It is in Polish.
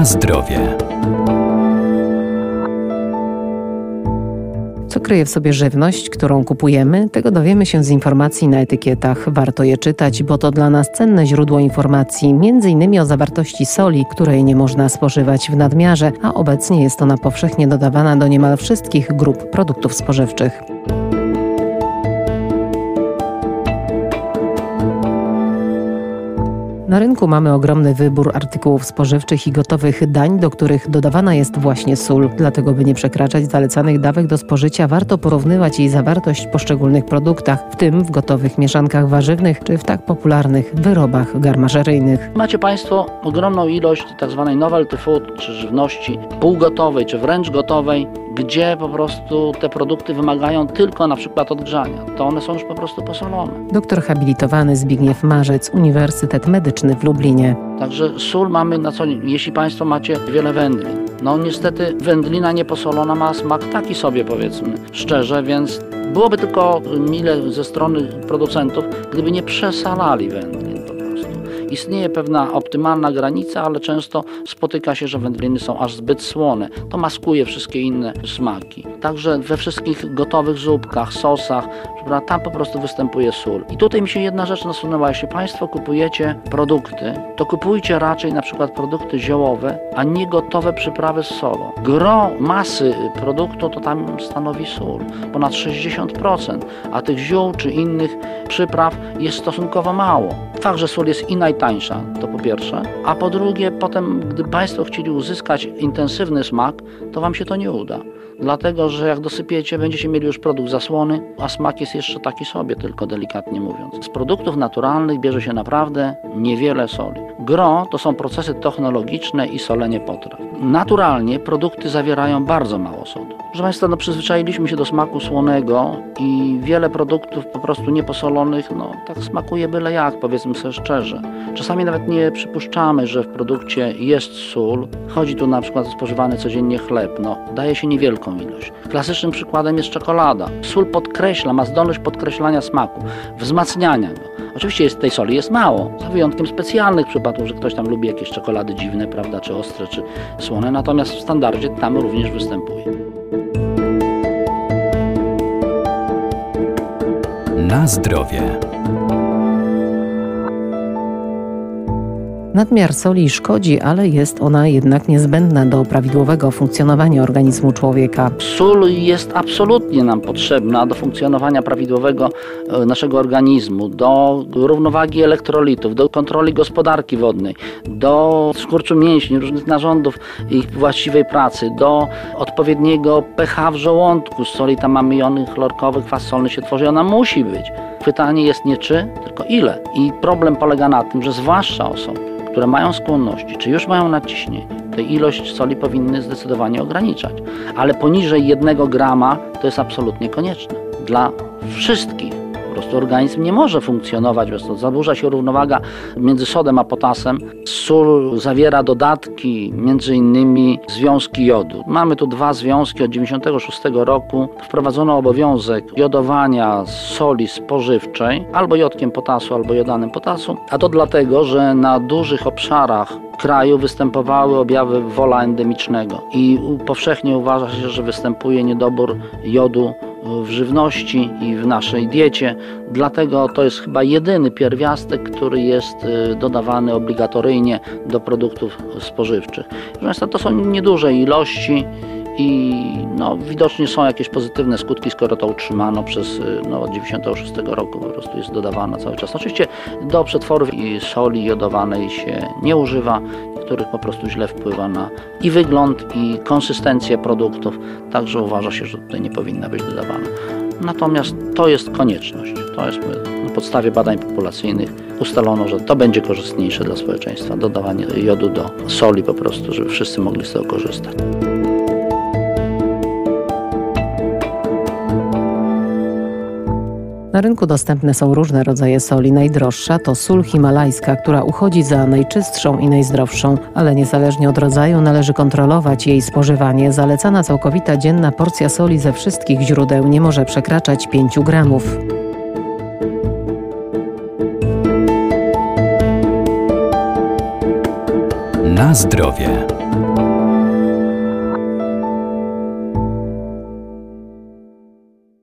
Na zdrowie. Co kryje w sobie żywność, którą kupujemy, tego dowiemy się z informacji na etykietach. Warto je czytać, bo to dla nas cenne źródło informacji, m.in. o zawartości soli, której nie można spożywać w nadmiarze, a obecnie jest ona powszechnie dodawana do niemal wszystkich grup produktów spożywczych. Na rynku mamy ogromny wybór artykułów spożywczych i gotowych dań, do których dodawana jest właśnie sól. Dlatego, by nie przekraczać zalecanych dawek do spożycia, warto porównywać jej zawartość w poszczególnych produktach, w tym w gotowych mieszankach warzywnych czy w tak popularnych wyrobach garmażeryjnych. Macie Państwo ogromną ilość tzw. Tak novelty food, czy żywności półgotowej, czy wręcz gotowej, gdzie po prostu te produkty wymagają tylko na przykład odgrzania. To one są już po prostu posolone. Doktor habilitowany Zbigniew Marzec, Uniwersytet Medyczny w Lublinie. Także sól mamy na co. Jeśli Państwo macie wiele wędlin, no niestety wędlina nieposolona ma smak taki sobie powiedzmy, szczerze, więc byłoby tylko mile ze strony producentów, gdyby nie przesalali wędlin istnieje pewna optymalna granica, ale często spotyka się, że wędliny są aż zbyt słone. To maskuje wszystkie inne smaki. Także we wszystkich gotowych zupkach, sosach, tam po prostu występuje sól. I tutaj mi się jedna rzecz nasunęła. Jeśli Państwo kupujecie produkty, to kupujcie raczej na przykład produkty ziołowe, a nie gotowe przyprawy z solą. Gro masy produktu to tam stanowi sól, ponad 60%, a tych ziół czy innych przypraw jest stosunkowo mało. Fakt, że sól jest i najtańsza, to po pierwsze, a po drugie, potem, gdy Państwo chcieli uzyskać intensywny smak, to Wam się to nie uda dlatego że jak dosypiecie, będziecie mieli już produkt zasłony, a smak jest jeszcze taki sobie, tylko delikatnie mówiąc. Z produktów naturalnych bierze się naprawdę niewiele soli. Gro to są procesy technologiczne i solenie potraw. Naturalnie produkty zawierają bardzo mało sodu. Proszę Państwa, no przyzwyczailiśmy się do smaku słonego i wiele produktów po prostu nieposolonych, no tak smakuje byle jak, powiedzmy sobie szczerze. Czasami nawet nie przypuszczamy, że w produkcie jest sól. Chodzi tu na przykład o spożywany codziennie chleb. No, daje się niewielką ilość. Klasycznym przykładem jest czekolada. Sól podkreśla, ma zdolność podkreślania smaku, wzmacniania go. Oczywiście jest, tej soli jest mało, za wyjątkiem specjalnych przypadków, że ktoś tam lubi jakieś czekolady dziwne, prawda, czy ostre, czy słone, natomiast w standardzie tam również występuje. Na zdrowie. Nadmiar soli szkodzi, ale jest ona jednak niezbędna do prawidłowego funkcjonowania organizmu człowieka. Sól jest absolutnie nam potrzebna do funkcjonowania prawidłowego e, naszego organizmu, do równowagi elektrolitów, do kontroli gospodarki wodnej, do skurczu mięśni, różnych narządów ich właściwej pracy, do odpowiedniego pH w żołądku. Z soli tam mamy jony chlorkowych, kwas solny się tworzy, ona musi być. Pytanie jest nie czy, tylko ile. I problem polega na tym, że zwłaszcza osoby, które mają skłonności, czy już mają nadciśnienie, to ilość soli powinny zdecydowanie ograniczać. Ale poniżej jednego grama to jest absolutnie konieczne dla wszystkich prostu organizm nie może funkcjonować bez tego. Zaburza się równowaga między sodem a potasem. Sól zawiera dodatki, między innymi związki jodu. Mamy tu dwa związki. Od 1996 roku wprowadzono obowiązek jodowania soli spożywczej albo jodkiem potasu, albo jodanem potasu. A to dlatego, że na dużych obszarach kraju występowały objawy wola endemicznego i powszechnie uważa się, że występuje niedobór jodu w żywności i w naszej diecie. Dlatego to jest chyba jedyny pierwiastek, który jest y, dodawany obligatoryjnie do produktów spożywczych. Proszę to są nieduże ilości i no, widocznie są jakieś pozytywne skutki, skoro to utrzymano przez y, no, od 96 roku po prostu jest dodawana cały czas. Oczywiście do przetworów i soli jodowanej się nie używa, których po prostu źle wpływa na i wygląd, i konsystencję produktów, także uważa się, że tutaj nie powinna być dodawana. Natomiast to jest konieczność. To jest na podstawie badań populacyjnych ustalono, że to będzie korzystniejsze dla społeczeństwa, dodawanie jodu do soli po prostu, żeby wszyscy mogli z tego korzystać. Na rynku dostępne są różne rodzaje soli. Najdroższa to sól himalajska, która uchodzi za najczystszą i najzdrowszą, ale niezależnie od rodzaju należy kontrolować jej spożywanie. Zalecana całkowita dzienna porcja soli ze wszystkich źródeł nie może przekraczać 5 gramów. Na zdrowie.